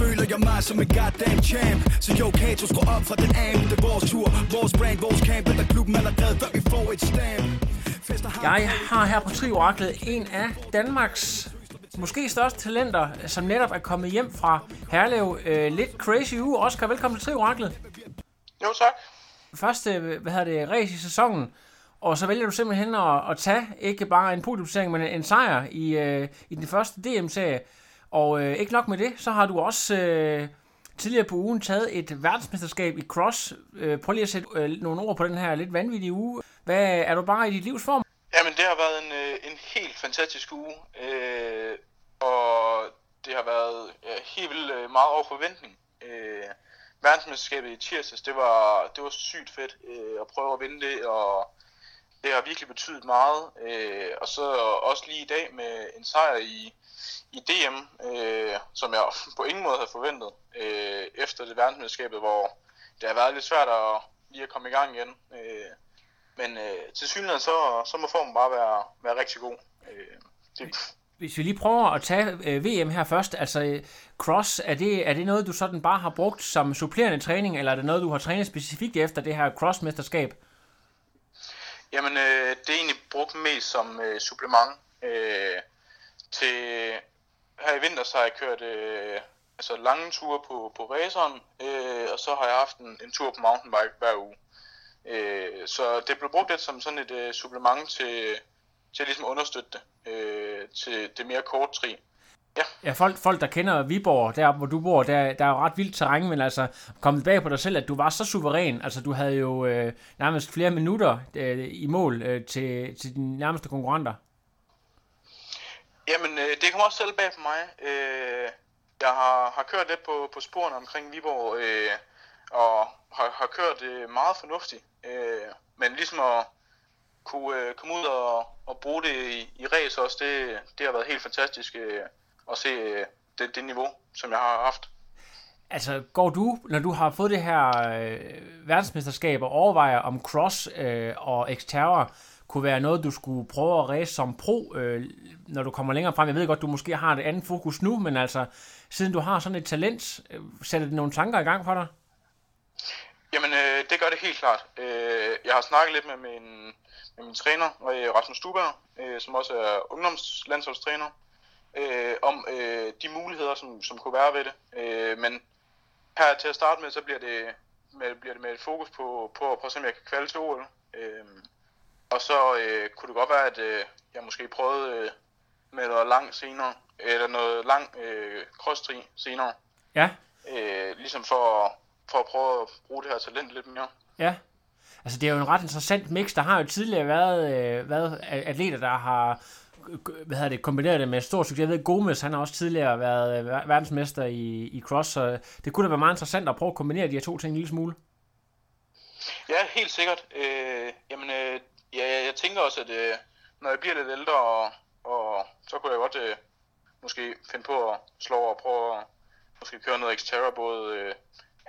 Føler jeg mig som en goddamn champ Så jo, Kato, skru op for den am Det er vores tur, vores brand, vores camp Eller klubben allerede, før vi får et stamp Jeg har her på Trioraklet en af Danmarks måske største talenter, som netop er kommet hjem fra Herlev. Øh, lidt crazy uge. Oscar, velkommen til Trioraklet. Jo, tak. Første, hvad hedder det, race i sæsonen. Og så vælger du simpelthen at, at tage ikke bare en podiumsering, men en sejr i, øh, i den første DM-serie. Og øh, ikke nok med det, så har du også øh, tidligere på ugen taget et verdensmesterskab i cross. Øh, prøv lige at sætte øh, nogle ord på den her lidt vanvittige uge. Hvad, er du bare i dit livs form? Jamen, det har været en, øh, en helt fantastisk uge. Øh, og det har været ja, helt vildt øh, meget over forventning. Øh, verdensmesterskabet i tirsdags, det var, det var sygt fedt øh, at prøve at vinde det, og det har virkelig betydet meget. Øh, og så også lige i dag med en sejr i, i DM, øh, som jeg på ingen måde havde forventet, øh, efter det verdensmesterskabet, hvor det har været lidt svært at lige at komme i gang igen. Øh, men øh, til synligheden, så, så må formen bare være, være rigtig god. Øh, det, Hvis vi lige prøver at tage øh, VM her først, altså øh, cross, er det, er det noget, du sådan bare har brugt som supplerende træning, eller er det noget, du har trænet specifikt efter det her crossmesterskab? Jamen, øh, det er egentlig brugt mest som øh, supplement. Øh, til her i vinter, så har jeg kørt øh, altså lange ture på, på raceren, øh, og så har jeg haft en, en tur på mountainbike hver uge. Øh, så det blev brugt lidt som sådan et øh, supplement til, til ligesom at ligesom understøtte det, øh, til det mere kort tri. Ja. Ja, folk, folk der kender Viborg, deroppe hvor du bor, der, der er jo ret vildt terræn, men altså, kommet bag på dig selv, at du var så suveræn. Altså, du havde jo øh, nærmest flere minutter øh, i mål øh, til, til dine nærmeste konkurrenter. Jamen, øh, det kommer også selv bag på mig. Øh, jeg har, har kørt lidt på, på sporene omkring Viborg, øh, og har, har kørt øh, meget fornuftigt. Øh, men ligesom at kunne øh, komme ud og, og bruge det i, i race også, det, det har været helt fantastisk øh, at se øh, det, det niveau, som jeg har haft. Altså, går du, når du har fået det her øh, verdensmesterskab, og overvejer om cross øh, og Xterra kunne være noget, du skulle prøve at race som pro, øh, når du kommer længere frem? Jeg ved godt, du måske har et andet fokus nu, men altså, siden du har sådan et talent, øh, sætter det nogle tanker i gang for dig? Jamen, øh, det gør det helt klart. Øh, jeg har snakket lidt med min, med min træner, øh, Rasmus Stuberg, øh, som også er ungdomslandsholdstræner, øh, om øh, de muligheder, som, som kunne være ved det. Øh, men her til at starte med, så bliver det med, bliver det med et fokus på, på at prøve at se, om jeg kan kvalde til OL. Øh, og så øh, kunne det godt være, at øh, jeg måske prøvede øh, med noget langt senere, eller noget lang øh, cross senere. Ja. Øh, ligesom for, for at prøve at bruge det her talent lidt mere. Ja. Altså, det er jo en ret interessant mix. Der har jo tidligere været, øh, været atleter, der har hvad hedder det, kombineret det med stor succes. Jeg ved, Gomes, han har også tidligere været øh, verdensmester i, i cross, så det kunne da være meget interessant at prøve at kombinere de her to ting en lille smule. Ja, helt sikkert. Øh, jamen, øh, ja, jeg, tænker også, at øh, når jeg bliver lidt ældre, og, og så kunne jeg godt øh, måske finde på at slå over og prøve at måske køre noget Xterra, både øh,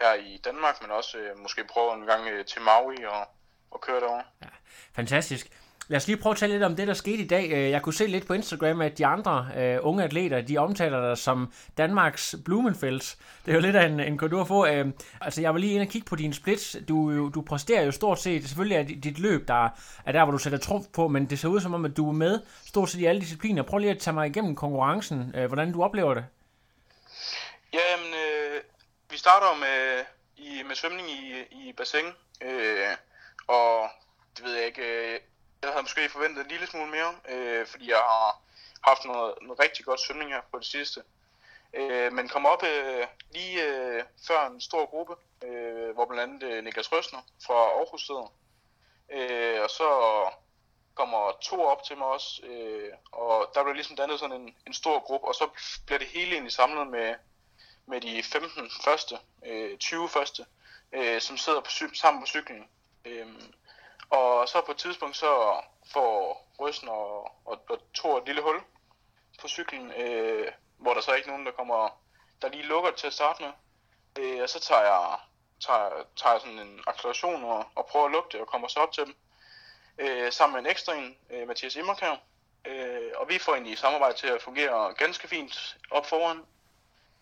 her i Danmark, men også øh, måske prøve en gang øh, til Maui og, og køre derovre. Ja, fantastisk. Lad os lige prøve at tale lidt om det, der skete i dag. Øh, jeg kunne se lidt på Instagram, at de andre uh, unge atleter, de omtaler dig som Danmarks Blumenfels. Det er jo lidt af en, en at få. Uh, altså, jeg var lige inde og kigge på dine splits. Du, du præsterer jo stort set. Selvfølgelig er dit løb, der er der, hvor du sætter trumf på, men det ser ud som om, at du er med stort set i alle discipliner. Prøv lige at tage mig igennem konkurrencen. Uh, hvordan du oplever det? Jamen, øh, vi starter med, i, med svømning i, i bassin. Øh, og det ved jeg ikke... Øh, jeg havde måske forventet en lille smule mere, øh, fordi jeg har haft noget, noget rigtig godt svømning her på det sidste. Øh, men kom op øh, lige øh, før en stor gruppe, øh, hvor blandt andet øh, Niklas Røsner fra Aarhus sidder. Øh, og så kommer to op til mig også, øh, og der blev ligesom dannet sådan en, en stor gruppe, og så bliver det hele egentlig samlet med, med de 15 første, øh, 20 første, øh, som sidder på, sammen på cyklen. Øh, og så på et tidspunkt så får Røsten og, og, og Thor et lille hul på cyklen, øh, hvor der så er ikke nogen, der kommer, der lige lukker til at starte med. Øh, og så tager jeg, tager, tager jeg sådan en acceleration og, og prøver at lukke det og kommer så op til dem. Øh, sammen med en ekstra en, øh, Mathias Immerkær. Øh, og vi får egentlig samarbejde til at fungere ganske fint op foran.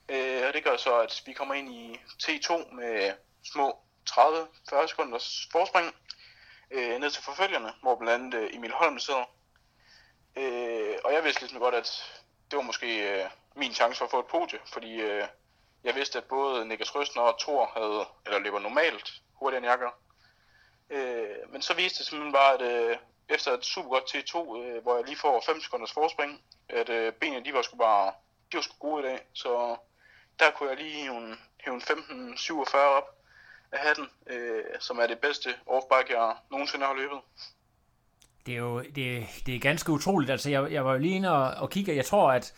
Øh, og det gør så, at vi kommer ind i T2 med små 30-40 sekunders forspring øh, ned til forfølgerne, hvor blandt andet øh, Emil Holm sidder. Øh, og jeg vidste ligesom godt, at det var måske øh, min chance for at få et podie, fordi øh, jeg vidste, at både Niklas Røstner og Thor havde, eller løber normalt hurtigere end jeg gør. Øh, men så viste det simpelthen bare, at øh, efter et super godt T2, øh, hvor jeg lige får 5 sekunders forspring, at øh, benene de var sgu bare de var sgu gode i dag. Så der kunne jeg lige hæve en, en 15-47 op af hatten, øh, som er det bedste off-bike, jeg nogensinde har løbet. Det er jo det, det er ganske utroligt. Altså, jeg, jeg var jo lige inde og, og kigge, jeg tror, at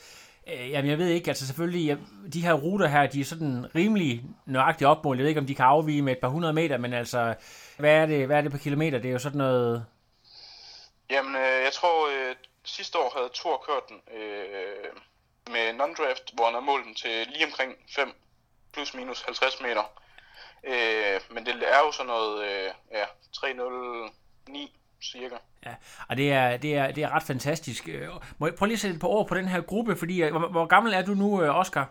øh, jamen, jeg ved ikke, altså selvfølgelig, jeg, de her ruter her, de er sådan rimelig nøjagtigt opmål. Jeg ved ikke, om de kan afvige med et par hundrede meter, men altså, hvad er det, hvad er det per kilometer? Det er jo sådan noget... Jamen, øh, jeg tror, øh, sidste år havde Thor kørt den øh, med non-draft, hvor han havde målt den til lige omkring 5 plus minus 50 meter. Øh, men det er jo sådan noget, øh, ja, 309 cirka. Ja, og det er, det er, det er ret fantastisk. Øh, Må jeg prøve lige at sætte et par ord på den her gruppe, fordi øh, hvor, hvor gammel er du nu, øh, Oscar?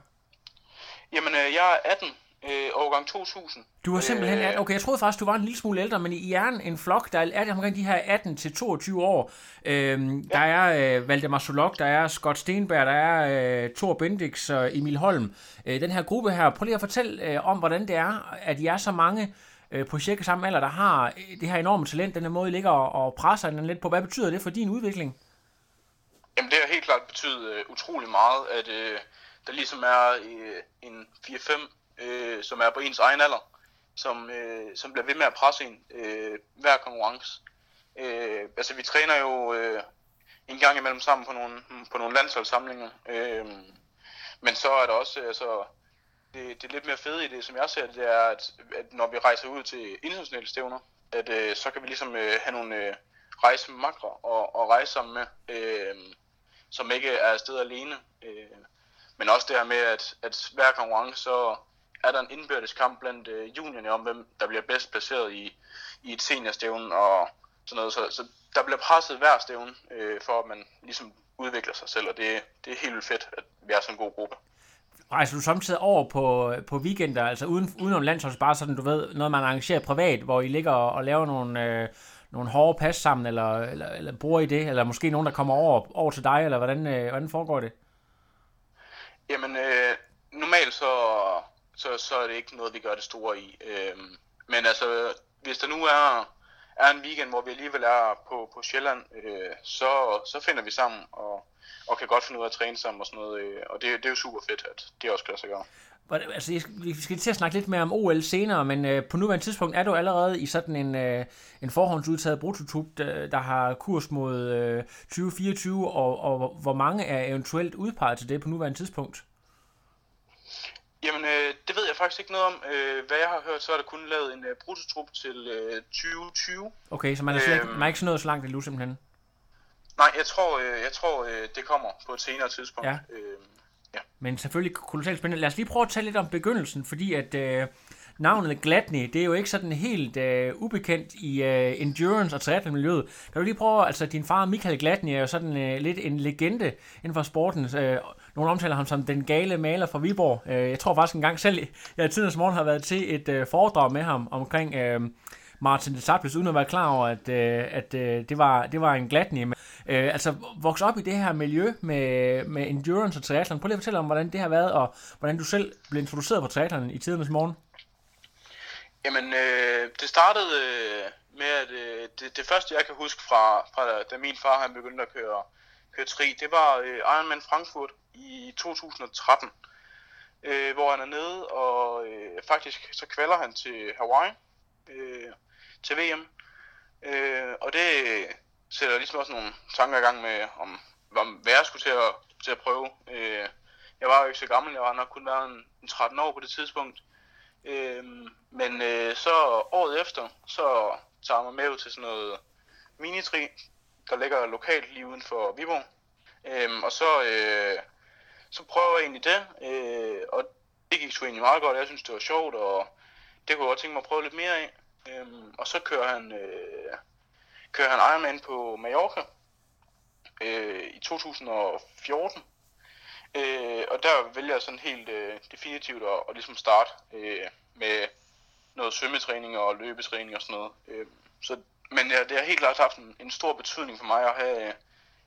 Jamen, øh, jeg er 18, øh, årgang 2000. Du er simpelthen Øh, 18. Okay, jeg troede faktisk, du var en lille smule ældre, men I er en, flok, der er omkring de her 18 til 22 år. Øhm, Der er øh, Valdemar Solok, der er Scott Stenberg, der er øh, Thor Bendix og Emil Holm. Øh, den her gruppe her, prøv lige at fortælle øh, om, hvordan det er, at I er så mange øh, på cirka samme alder, der har øh, det her enorme talent, den her måde, I ligger og, og presser den lidt på. Hvad betyder det for din udvikling? Jamen, det har helt klart betydet øh, utrolig meget, at øh, der ligesom er øh, en 4-5, øh, som er på ens egen alder, som, øh, som bliver ved med at presse en øh, hver konkurrence. Øh, altså, vi træner jo øh, en gang imellem sammen på nogle, på nogle landsholdssamlinger, øh, men så er der også, altså, det, det lidt mere fede i det, som jeg ser det, det er, at, at når vi rejser ud til internationale stævner, at øh, så kan vi ligesom øh, have nogle øh, rejse med makre og, og rejse sammen med, øh, som ikke er afsted alene. Øh, men også det her med, at, at hver konkurrence, så er der en indbyrdes kamp blandt øh, juniorerne om, hvem der bliver bedst placeret i, i et seniorstævne og sådan noget. Så, så der bliver presset hver stævne, øh, for at man ligesom udvikler sig selv, og det, det er helt vildt fedt, at vi er sådan en god gruppe. Rejser du samtidig over på, på weekender, altså uden, udenom landsholds, bare sådan, du ved, noget man arrangerer privat, hvor I ligger og, og laver nogle, øh, nogle hårde pas sammen, eller, eller, eller bruger I det, eller måske nogen, der kommer over, over til dig, eller hvordan, øh, hvordan foregår det? Jamen, øh, normalt så, så, så er det ikke noget, vi gør det store i. Øhm, men altså, hvis der nu er, er en weekend, hvor vi alligevel er på, på Sjælland, øh, så, så finder vi sammen og, og kan godt finde ud af at træne sammen og sådan noget. Øh, og det, det er jo super fedt, at det også kan lade sig gøre. Altså, jeg skal- vi skal til at snakke lidt mere om OL senere, men øh, på nuværende tidspunkt er du allerede i sådan en, øh, en forhåndsudtaget prototrup, der, der har kurs mod øh, 2024, og, og hvor mange er eventuelt udpeget til det på nuværende tidspunkt? Jamen, øh, det ved jeg faktisk ikke noget om. Øh, hvad jeg har hørt, så er der kun lavet en øh, prototrup til øh, 2020. Okay, så man er, slet ikke, Øhm. man er ikke så nået så langt endnu simpelthen. Nej, jeg tror, øh, jeg tror øh, det kommer på et senere tidspunkt. Ja. Øh, Men selvfølgelig kolossalt spændende. Lad os lige prøve at tale lidt om begyndelsen, fordi at øh, navnet Gladney, det er jo ikke sådan helt øh, ubekendt i øh, endurance og triathlon-miljøet. Kan du lige prøve, altså din far Michael Gladney er jo sådan øh, lidt en legende inden for sporten. Øh, nogle omtaler ham som den gale maler fra Viborg. Øh, jeg tror faktisk engang selv, jeg i tidens morgen har været til et øh, foredrag med ham omkring øh, Martin Desables, uden at være klar over, at, øh, at øh, det, var, det var en Gladney. Øh, altså vokse op i det her miljø med, med endurance og triathlon. Prøv lige at fortælle om, hvordan det har været, og hvordan du selv blev introduceret på triathlon i tidernes morgen. Jamen, øh, det startede øh, med, at øh, det, det første, jeg kan huske fra, fra da min far han begyndte at køre, køre tri, det var øh, Ironman Frankfurt i 2013. øh, hvor han er nede, og øh, faktisk så kvalder han til Hawaii øh, til VM. Øh, og det sætter ligesom også nogle tanker i gang med, om om hvad jeg skulle til at, til at prøve. Øh, jeg var jo ikke så gammel, jeg var nok kun været en, en 13 år på det tidspunkt. Øh, Øhm, men øh, så året efter, så tager man med ud til sådan noget minitri, der ligger lokalt lige uden for Viborg. Øh, og så, øh, så prøver jeg egentlig det, øh, og det gik sgu egentlig meget godt. Jeg synes, det var sjovt, og det kunne jeg godt tænke mig at prøve lidt mere af. Øh, og så kører han, øh, kører han Ironman på Mallorca øh, i 2014. Øh, og der vælger jeg sådan helt øh, definitivt at, at ligesom starte øh, med noget svømmetræning og løbetræning og sådan noget. Øh, så, men ja, det har helt klart haft en, en stor betydning for mig at have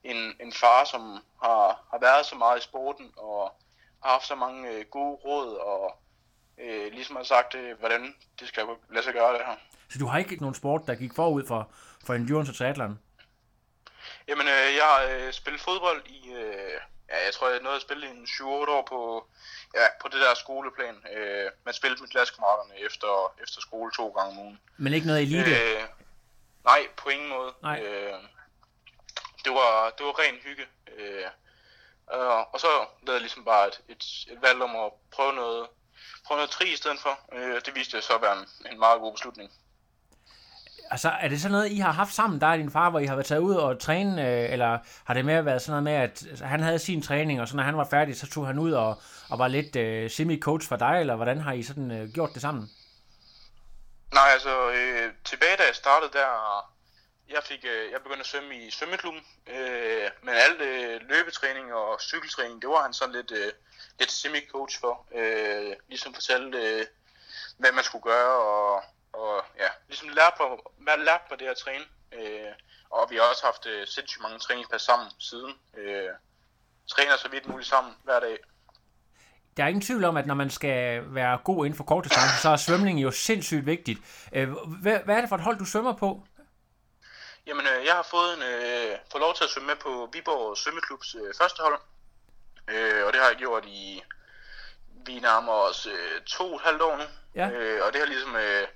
en, en far, som har, har været så meget i sporten og har haft så mange øh, gode råd og øh, ligesom har sagt, øh, hvordan det skal lade sig gøre det her. Så du har ikke nogen sport, der gik forud for, for endurance og triathlon? Jamen, øh, jeg har øh, spillet fodbold i, øh, ja, jeg tror, jeg nåede at spille i en 7-8 år på, ja, på det der skoleplan. Øh, man spillede med klassekammeraterne efter, efter skole to gange om ugen. Men ikke noget elite? Øh, nej, på ingen måde. Nej. Øh, det, var, det var ren hygge. Øh, og, og så lavede jeg ligesom bare et, et, et valg om at prøve noget, prøve noget tri i stedet for. Øh, det viste sig så at være en, en meget god beslutning. Altså, er det sådan noget, I har haft sammen, der og din far, hvor I har været taget ud og træne, øh, eller har det mere været sådan noget med, at altså, han havde sin træning, og så når han var færdig, så tog han ud og, og var lidt øh, semi-coach for dig, eller hvordan har I sådan øh, gjort det sammen? Nej, altså øh, tilbage da jeg startede der, jeg fik, øh, jeg begyndte at svømme i svømmeklubben, øh, men alt øh, løbetræning og cykeltræning, det var han sådan lidt, øh, lidt semi-coach for. Øh, ligesom fortalte, øh, hvad man skulle gøre, og, og ja, ligesom lært på, lært på det at træne. Øh, og vi har også haft øh, sindssygt mange træningspas sammen siden. Øh, træner så vidt muligt sammen hver dag. Der er ingen tvivl om, at når man skal være god inden for kortdistance, så er svømning jo sindssygt vigtigt. Øh, hvad, hvad er det for et hold, du svømmer på? Jamen, øh, jeg har fået, en, øh, fået lov til at svømme med på Viborg Svømmeklubs øh, første hold. Øh, og det har jeg gjort i, vi nærmer os øh, to og et halvt år nu. Ja. Øh, og det har ligesom øh,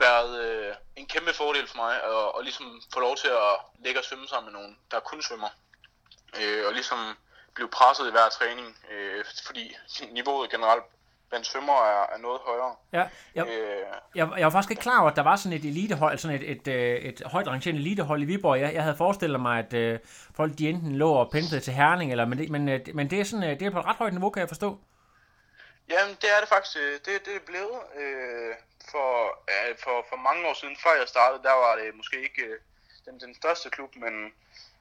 været øh, en kæmpe fordel for mig at, at ligesom få lov til at ligge og svømme sammen med nogen, der kun svømmer. Øh, og ligesom blive presset i hver træning, øh, fordi niveauet generelt blandt svømmer er, er noget højere. Ja, jeg, Øh, jeg, jeg var faktisk ikke klar over, at der var sådan et elitehold, sådan et, et, øh, et, et højt rangerende elitehold i Viborg. Jeg, jeg havde forestillet mig, at øh, folk de enten lå og pendlede til Herning, eller, men, det, men, øh, men det, er sådan, øh, det er på et ret højt niveau, kan jeg forstå. Jamen, det er det faktisk. Øh, det, det er blevet. Øh, for, ja, for, for mange år siden, før jeg startede, der var det måske ikke øh, den, den største klub, men,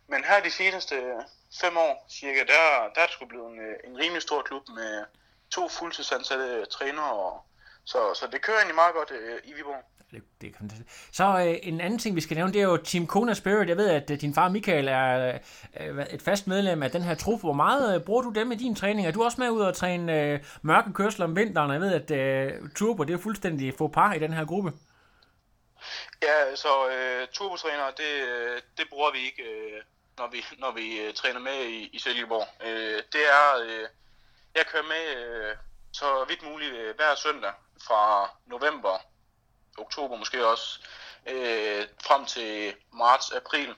men her de seneste øh, fem år cirka, der, der er det sgu blevet en, en rimelig stor klub med to fuldtidsansatte trænere. Og, så, så det kører egentlig meget godt øh, i Viborg. Det, det er fantastisk. Så øh, en anden ting, vi skal nævne, det er jo Team Kona Spirit. Jeg ved, at øh, din far Michael er øh, et fast medlem af den her trup. Hvor meget øh, bruger du dem i din træning? Er du også med ud og træne øh, mørke kørsler om vinteren? Jeg ved, at øh, turbo det er fuldstændig få par i den her gruppe. Ja, så øh, turbotrænere, det, øh, det bruger vi ikke, øh, når vi, når vi øh, træner med i, i Silkeborg. Øh, det er, øh, jeg kører med øh, så vidt muligt øh, hver søndag fra november, oktober måske også, øh, frem til marts, april,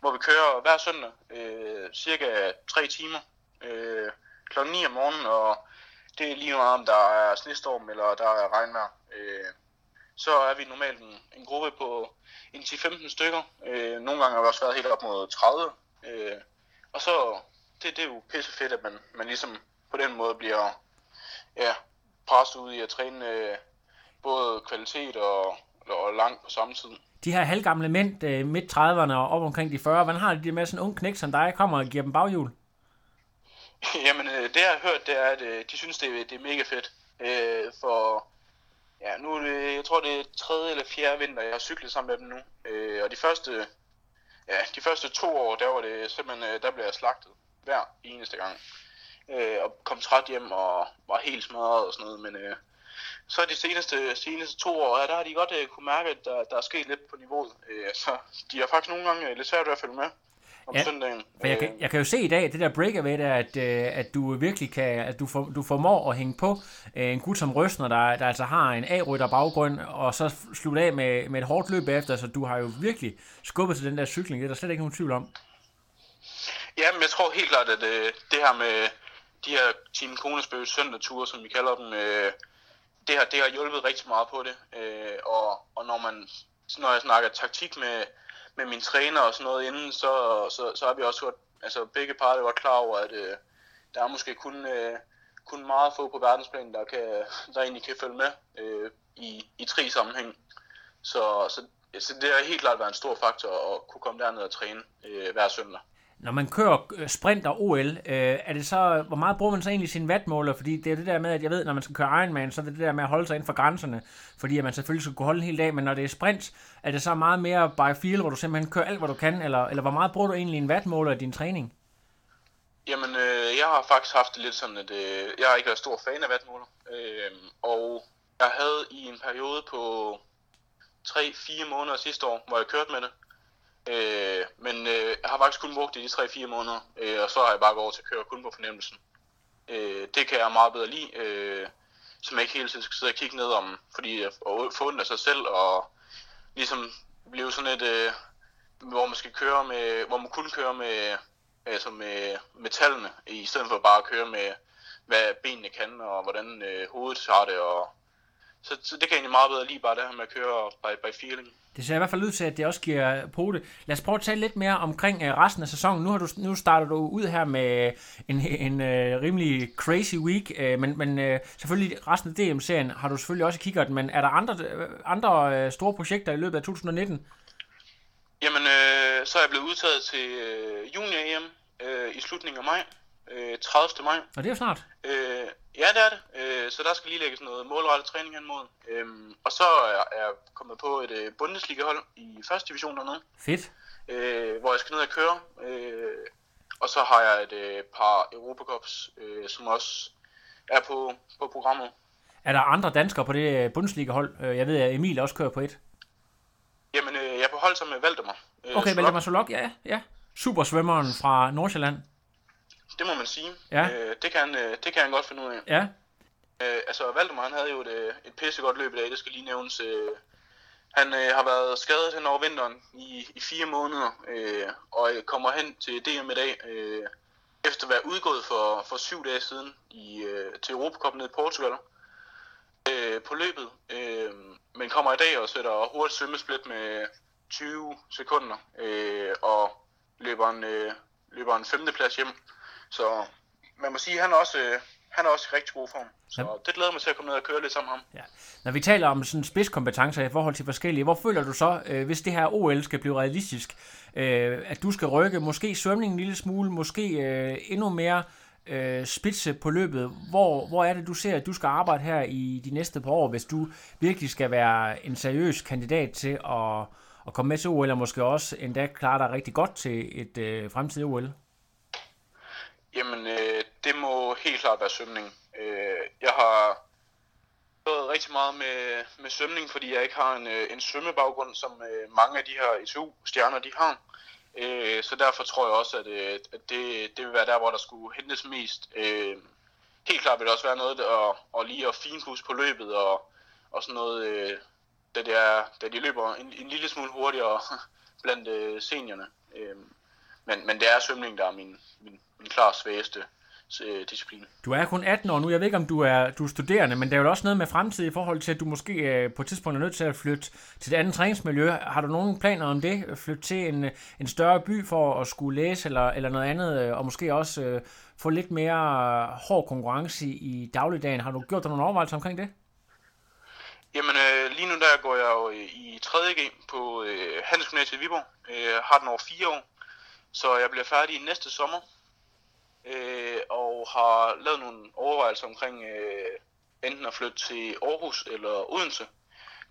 hvor vi kører hver søndag øh, cirka 3 timer øh, kl. 9 om morgenen, og det er lige meget om der er snestorm eller der er regnvejr. Øh, så er vi normalt en, en gruppe på en 10-15 stykker. Øh, nogle gange har vi også været helt op mod 30. Øh, og så, det, det er jo pisse fedt, at man, man ligesom på den måde bliver ja, presset ud i at træne øh, både kvalitet og, og langt på samme tid. De her halvgamle mænd, øh, midt 30'erne og op omkring de 40, hvordan har de det med sådan en ung knæk som dig, kommer og giver dem baghjul? Jamen, øh, det jeg har hørt, det er, at øh, de synes, det er, det er mega fedt. Øh, for ja, nu er det, jeg tror, det er tredje eller fjerde vinter, jeg har cyklet sammen med dem nu. Øh, og de første, ja, de første to år, der var det simpelthen, der blev jeg slagtet hver eneste gang. Øh, og kom træt hjem og var helt smadret og sådan noget, men øh, så de seneste, seneste to år, ja, der har de godt øh, kunne mærke, at der, der er sket lidt på niveauet. Øh, så de har faktisk nogle gange øh, lidt svært ved at følge med. om Ja, søndagen. For jeg, kan, jeg kan jo se i dag, det der breakaway der, at, øh, at du virkelig kan, at du, for, du formår at hænge på øh, en gut som Røsner, der, der altså har en A-rytter baggrund, og så slutte af med, med et hårdt løb efter, så du har jo virkelig skubbet til den der cykling, det er der slet ikke nogen tvivl om. Ja, men jeg tror helt klart, at øh, det her med de her Team Konesbø søndagture, som vi kalder dem, øh, det, har, det har hjulpet rigtig meget på det. Øh, og, og når man når jeg snakker taktik med, med min træner og sådan noget inden, så, så, så har vi også godt, altså begge parter godt klar over, at øh, der er måske kun, øh, kun meget få på verdensplan, der, kan, der egentlig kan følge med øh, i, i tre sammenhæng. Så, så, så det har helt klart været en stor faktor at kunne komme derned og træne øh, hver søndag. Når man kører øh, sprint og OL, øh, er det så, hvor meget bruger man så egentlig sin wattmåler? Fordi det er det der med, at jeg ved, når man skal køre Ironman, så er det det der med at holde sig inden for grænserne, fordi at man selvfølgelig skal kunne holde en hel dag, men når det er sprint, er det så meget mere by feel, hvor du simpelthen kører alt, hvad du kan, eller, eller hvor meget bruger du egentlig en wattmåler i din træning? Jamen, øh, jeg har faktisk haft det lidt sådan, at øh, jeg har ikke været stor fan af vatmåler. øh, og jeg havde i en periode på 3-4 måneder sidste år, hvor jeg kørte med det, Øh, men øh, jeg har faktisk kun brugt det i de 3-4 måneder, øh, og så har jeg bare gået over til at køre kun på fornemmelsen. Øh, det kan jeg meget bedre lide, øh, som jeg ikke hele tiden skal sidde og kigge ned om, fordi at få ondt af sig selv, og ligesom blive sådan et, øh, hvor man skal køre med, hvor man kun kører med, altså med, med tallene, i stedet for bare at køre med, hvad benene kan, og hvordan øh, hovedet har det, og så, så det kan jeg egentlig meget bedre lide, bare det her med at køre by, by feeling. Det ser i hvert fald ud til, at det også giver pote. Lad os prøve at tale lidt mere omkring øh, resten af sæsonen. Nu, har du, nu starter du ud her med en, en en rimelig crazy week, øh, men, men selvfølgelig resten af DM-serien har du selvfølgelig også kigget men er der andre, andre store projekter i løbet af 2019? Jamen, øh, så er jeg blevet udtaget til øh, junior-EM øh, i slutningen af maj, øh, 30. maj. Og det er jo snart. Øh, ja, det er det. Øh, så der skal lige lægges noget målrettet træning hen mod. Øh, og så er jeg kommet på et øh, Bundesliga-hold i første division dernede, Fedt. øh, hvor jeg skal ned og køre. Øh, og så har jeg et øh, par Europacups, øh, som også er på, på programmet. Er der andre danskere på det øh, Bundesliga-hold? Øh, Jeg ved, at Emil også kører på et. Jamen, øh, jeg er på hold sammen med Valdemar. Øh, Okay. Valdemar Solok, ja, ja. Supersvømmeren fra Nordsjælland. Det må man sige. Ja. Øh, det, kan, han, øh, det kan han godt finde ud af. Ja, Øh, altså, Valdemar, han havde jo et, øh, et pissegodt løb i dag, det skal lige nævnes. Øh, han øh, har været skadet hen over vinteren i, i fire måneder, øh, og kommer hen til DM i dag, øh, efter at være udgået for, for syv dage siden i, øh, til Europacup nede i Portugal øh, på løbet. Øh, men kommer i dag og sætter hurtigt svømmesplit med 20 sekunder, øh, og løber en, øh, løber en femteplads hjem. Så man må sige, at han er også, øh, han er også i rigtig god form. Så Ja. det glæder mig til at komme ned og køre lidt sammen med ham. Ja. Når vi taler om sådan spidskompetencer i forhold til forskellige, hvor føler du så, øh, hvis det her OL skal blive realistisk, øh, at du skal rykke måske svømning en lille smule, måske øh, endnu mere øh, spidse på løbet? Hvor, hvor er det, du ser, at du skal arbejde her i de næste par år, hvis du virkelig skal være en seriøs kandidat til at, at komme med til OL, og måske også endda klare dig rigtig godt til et øh, fremtidigt OL? Jamen, øh, det må helt klart være svømning. Øh, jeg har gået rigtig meget med, med svømning, fordi jeg ikke har en, øh, en svømmebaggrund, som øh, mange af de her ITU-stjerner de har. Øh, så derfor tror jeg også, at, øh, at det, det vil være der, hvor der skulle hentes mest. Øh, helt klart vil det også være noget, at, at lige at finpudse på løbet og, og sådan noget, øh, da, det er, da de løber en, en lille smule hurtigere blandt øh, seniorerne. Øh, men, men det er svømning, der er min, min, min klart svageste øh, disciplin. Du er kun 18 år nu. Jeg ved ikke, om du er, du er studerende, men der er jo også noget med fremtid i forhold til, at du måske øh, på et tidspunkt er nødt til at flytte til et andet træningsmiljø. Har du nogen planer om det? Flytte til en, en større by for at skulle læse eller, eller noget andet, øh, og måske også øh, få lidt mere hård konkurrence i, i dagligdagen. Har du gjort dig nogle overvejelser omkring det? Jamen, øh, lige nu der går jeg jo i 3.G på øh, Handelsgymnasiet i Viborg. Øh, har den over fire år, så jeg bliver færdig næste sommer. Øh, og har lavet nogle overvejelser omkring øh, enten at flytte til Aarhus eller Odense.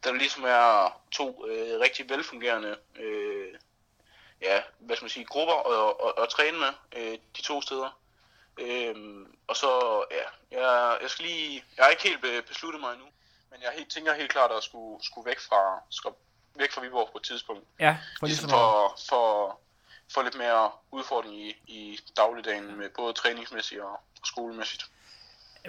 Der ligesom er to øh, rigtig velfungerende øh, ja, hvad skal man sige, grupper at, at, at træne med øh, de to steder. Øhm, og så, ja, jeg, jeg skal lige, jeg har ikke helt be- besluttet mig endnu, men jeg helt, tænker helt klart at skulle, skulle væk fra, skal væk fra Viborg på et tidspunkt. Ja, for Ligesom ligesom for, for, få lidt mere udfordring i, i dagligdagen med både træningsmæssigt og, skolemæssigt.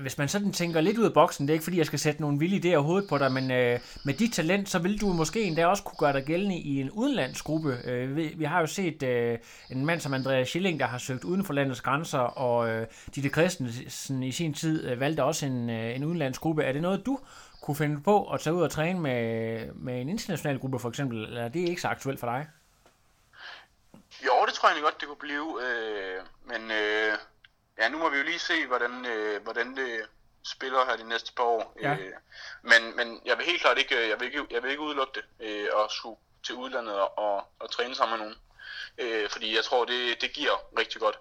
Hvis man sådan tænker lidt ud af boksen, det er ikke fordi, jeg skal sætte nogle vilde idéer hovedet på dig, men øh, med dit talent, så vil du måske endda også kunne gøre dig gældende i en udenlandsgruppe. Øh, vi, vi har jo set øh, en mand som Andreas Schilling, der har søgt uden for landets grænser, og øh, Ditte Christensen i sin tid øh, valgte også en, øh, en udenlandsgruppe. Er det noget, du kunne finde på at tage ud og træne med, med en international gruppe for eksempel, eller er det ikke så aktuelt for dig? Jo, det tror jeg godt, det kunne blive, øh, men øh, ja, nu må vi jo lige se, hvordan, øh, hvordan det spiller her de næste par år. Ja. Øh, men, men jeg vil helt klart ikke, jeg vil ikke, jeg vil ikke udelukke det, øh, at skulle til udlandet og, og, og træne sammen med nogen. Øh, fordi jeg tror, det, det giver rigtig godt.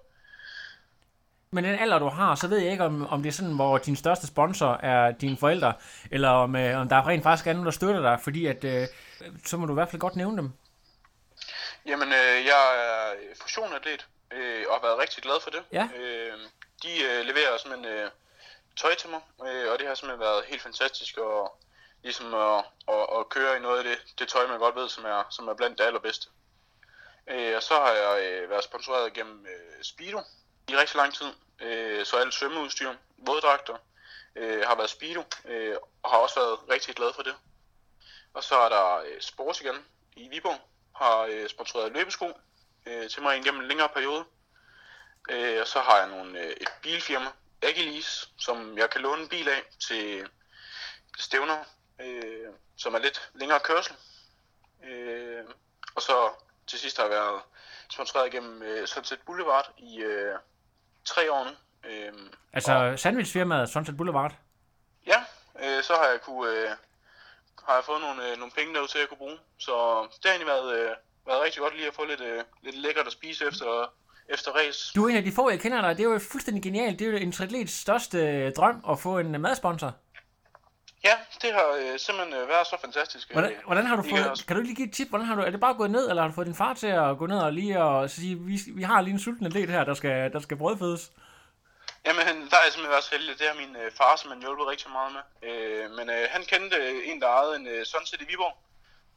Men den alder, du har, så ved jeg ikke, om, om det er sådan, hvor din største sponsor er dine forældre, eller om, øh, om der rent faktisk er nogen, der støtter dig, fordi at, øh, så må du i hvert fald godt nævne dem. Jamen, øh, jeg er fusionatlet, øh, og har været rigtig glad for det. Ja. Øh, de øh, leverer simpelthen øh, tøj til mig, øh, og det har simpelthen været helt fantastisk at, ligesom at, at, at køre i noget af det, det tøj, man godt ved, som er, som er blandt det allerbedste. Øh, og så har jeg øh, været sponsoreret gennem øh, Speedo i rigtig lang tid, øh, så alt svømmeudstyr, våddragter, øh, har været Speedo, øh, og har også været rigtig glad for det. Og så er der øh, Sports igen i Viborg, har øh, sponsoreret løbesko øh, til mig igennem en længere periode. Øh, og så har jeg nogle, øh, et bilfirma, Agilis, som jeg kan låne en bil af til stævner, øh, som er lidt længere kørsel. Øh, og så til sidst har jeg været sponsoreret gennem øh, Sunset Boulevard i øh, tre år nu. Øh, Altså og... sandwichfirmaet Sunset Boulevard. Ja, øh, så har jeg kunne, øh, har jeg fået nogle, øh, nogle penge derude til at kunne bruge. Så det har egentlig været, øh, været rigtig godt lige at få lidt, øh, lidt lækkert at spise efter, efter race. Du er en af de få, jeg kender dig. Det er jo fuldstændig genialt. Det er jo en triatlets største øh, drøm at få en øh, madsponsor. Ja, det har øh, simpelthen øh, været så fantastisk. øh, Hvordan, hvordan har du fået, kan du lige give et tip? Hvordan har du, er det bare gået ned, eller har du fået din far til at gå ned og lige og sige, vi, vi har lige en sulten atlet her, der skal, der skal brødfødes? Jamen, han- der er jeg simpelthen været så heldig. Det har min øh, far simpelthen hjulpet rigtig meget med. Øh, men øh, han kendte øh, en, der ejede en øh, Sunset i Viborg.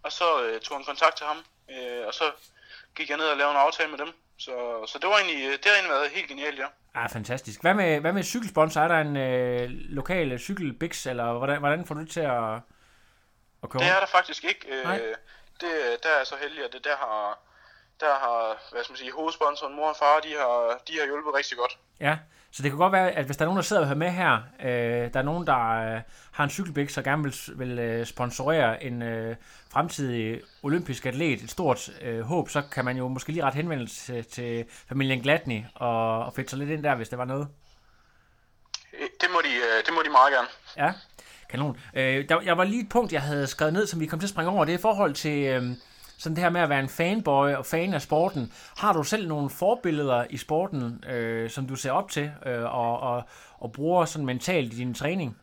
Og så øh, tog han kontakt til ham. Øh, og så gik jeg ned og lavede en aftale med dem. Så, så det var egentlig, øh, det har egentlig været helt genialt, ja. Ah, fantastisk. Hvad med, hvad med cykelsponsor? Er der en øh, lokal cykelbix, eller hvordan, hvordan får du det til at, at køre? Det er der faktisk ikke. Nej. Øh, det, der er så heldig, at det der har, der har hvad skal man sige, hovedsponsoren, mor og far, de har, de har hjulpet rigtig godt. Ja, så det kan godt være, at hvis der er nogen, der sidder og hører med her, øh, der er nogen, der øh, har en cykelbix og gerne vil, vil øh, sponsorere en øh, fremtidig olympisk atlet, et stort øh, håb, så kan man jo måske lige ret henvendelse til, til familien Gladney og, og fedte sig lidt ind der, hvis det var noget. Det må de, øh, det må de meget gerne. Ja, kanon. Øh, der, jeg var lige et punkt, jeg havde skrevet ned, som vi kom til at springe over. Det er i forhold til øh, sådan det her med at være en fanboy og fan af sporten. Har du selv nogle forbilleder i sporten, øh, som du ser op til øh, og, og, og bruger sådan mentalt i din træning?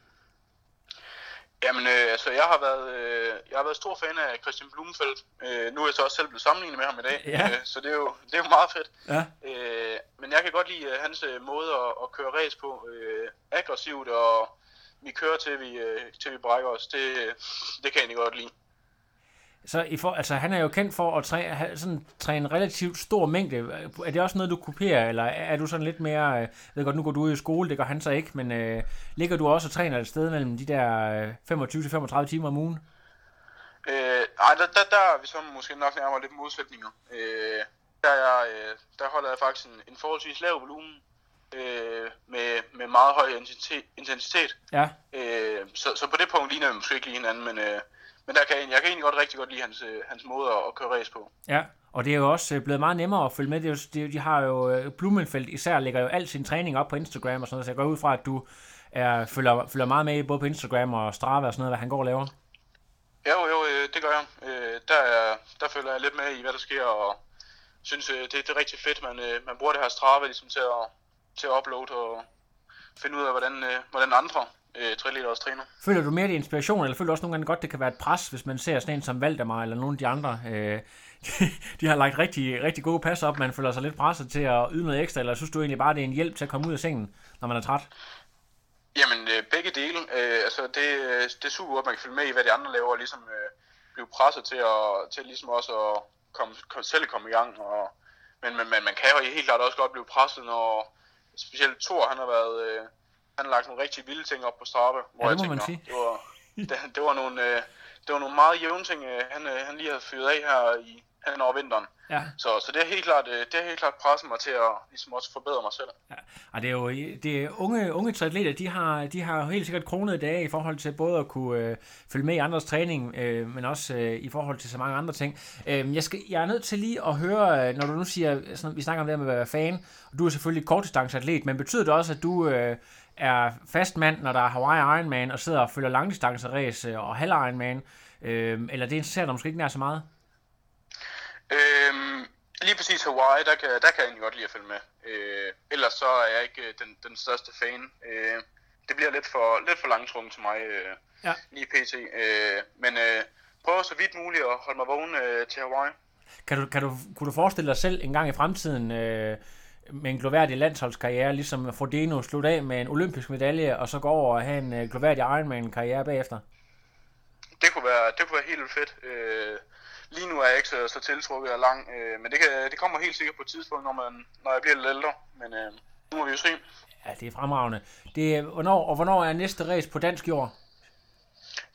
Jamen, øh, altså, jeg har været, øh, jeg har været stor fan af Christian Blumenfeldt. Øh, nu er jeg så også selv blevet sammenlignet med ham i dag, Ja. øh, så det er, jo, det er jo meget fedt. Ja. Øh, men jeg kan godt lide øh, hans øh, måde at, at køre race på. Øh, aggressivt, og vi kører til vi, øh, til vi brækker os. Det, det kan jeg egentlig godt lide. Så i for, altså, han er jo kendt for at træne, sådan, træne en relativt stor mængde. Er det også noget, du kopierer, eller er du sådan lidt mere... øh, Jeg ved godt, nu går du ud i skole, det gør han så ikke, men øh, ligger du også og træner et sted mellem de der øh, 25-35 timer om ugen? Øh, ej, der, der, der er vi så måske nok nærmere lidt modsætninger. Øh, der, er øh, der holder jeg faktisk en, en forholdsvis lav volumen øh, med, med meget høj intensitet. intensitet. Ja. Øh, så, så på det punkt ligner vi måske ikke lige hinanden, men, øh, men der kan jeg, jeg kan egentlig godt rigtig godt lide hans, øh, hans måde at, køre race på. Ja, og det er jo også øh, blevet meget nemmere at følge med. Det er jo, det de har jo, øh, Blumenfeldt især lægger jo al sin træning op på Instagram og sådan noget, så jeg går ud fra, at du er, følger, følger meget med både på Instagram og Strava og sådan noget, hvad han går og laver. Jo, jo, det gør jeg. Der, er, der følger jeg lidt med i, hvad der sker, og synes, det, det er rigtig fedt, man, man bruger det her Strava ligesom til at, til at uploade og finde ud af, hvordan, hvordan andre øh, triatleter også træner. Føler du mere det inspiration, eller føler du også nogle gange godt, det kan være et pres, hvis man ser sådan en som Valdemar eller nogle af de andre? Øh, de, de har lagt rigtig, rigtig gode pas op, man føler sig lidt presset til at yde noget ekstra, eller synes du egentlig bare, det er en hjælp til at komme ud af sengen, når man er træt? Jamen, øh, begge dele. Øh, altså, det, øh, det er super godt, man kan følge med i, hvad de andre laver, og ligesom øh, blive presset til, at, til ligesom også at komme, komme, selv komme i gang, og men, men, men man kan jo helt klart også godt blive presset, når specielt Thor, han har været, øh, han har lagt nogle rigtig vilde ting op på Strava, hvor Ja, jeg tænker, man sige. det var, det, det var nogle, øh, det var nogle meget jævne ting, øh, han, øh, han lige havde fyret af her i, hen over vinteren. Ja. Så, så det har helt klart, det har helt klart presset mig til at ligesom også forbedre mig selv. Ja, og det er jo det er unge, unge triatleter, de har, de har helt sikkert kronede dage i forhold til både at kunne øh, følge med i andres træning, øh, men også øh, i forhold til så mange andre ting. Øh, jeg, skal, jeg er nødt til lige at høre, når du nu siger, sådan, vi snakker om det med at være fan, og du er selvfølgelig kortdistanceatlet, men betyder det også, at du øh, er fast mand, når der er Hawaii Ironman, og sidder og følger langdistanceræs og halv Ironman, øh, eller det interesserer dig måske ikke nær så meget? Øhm, lige præcis Hawaii, der kan, der kan jeg godt lide at følge med. Øh, ellers så er jeg ikke øh, den, den største fan. Øh, det bliver lidt for, lidt for langtrukket til mig øh, Ja. lige pt. Øh, men øh, prøver så vidt muligt at holde mig vågen øh, til Hawaii. Kan du, kan du, kunne du forestille dig selv en gang i fremtiden øh, med en gloværdig landsholdskarriere, ligesom Frodeno slutte af med en olympisk medalje, og så gå over og have en øh, gloværdig Ironman-karriere bagefter? Det kunne være, det kunne være helt fedt. Øh, lige nu er jeg ikke så, så tiltrukket af lang, øh, men det, kan, det kommer helt sikkert på et tidspunkt, når, man, når jeg bliver lidt ældre. Men øh, nu må vi jo se. Ja, det er fremragende. Det er, hvornår, og hvornår er næste race på dansk jord?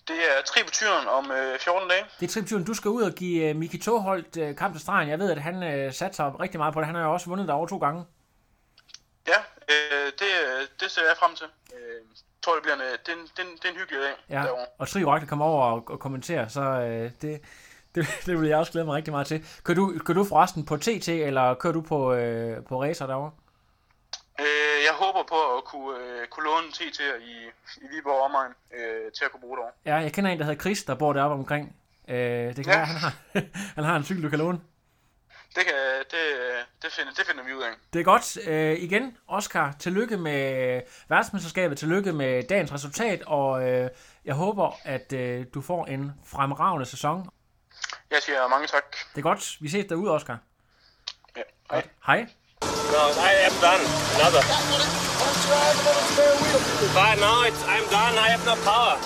Det er tributyren om øh, 14 dage. Det er tripturen, du skal ud og give uh, Miki Toholt uh, kamp til stregen. Jeg ved, at han uh, satser rigtig meget på det. Han har jo også vundet der over to gange. Ja, øh, det, det ser jeg frem til. Øh, jeg tror, det bliver en, det, er en, det, er en, det er en hyggelig dag Ja, derovre. og Tri kommer over og, og kommentere, så uh, det, det, det vil jeg også glæde mig rigtig meget til. Kører du, kører du forresten på TT, eller kører du på, uh, på racer derovre? Øh, jeg håber på at kunne, øh, kunne låne en TT i, i Viborg omegn øh, til at kunne bruge det over. Ja, jeg kender en, der hedder Chris, der bor deroppe omkring. Øh, det kan Ja. være, han har, han har en cykel, du kan låne. Det, kan, det, det, finder, det finder vi ud af. Det er godt. Øh, igen, Oscar, tillykke med verdensmesterskabet, tillykke med dagens resultat, og øh, jeg håber, at øh, du får en fremragende sæson. Jeg siger mange tak. Det er godt. Vi ses derude, Oscar. Ja, hej. Hej. No, I am done. Another. But no, it's, I'm done. I have no power.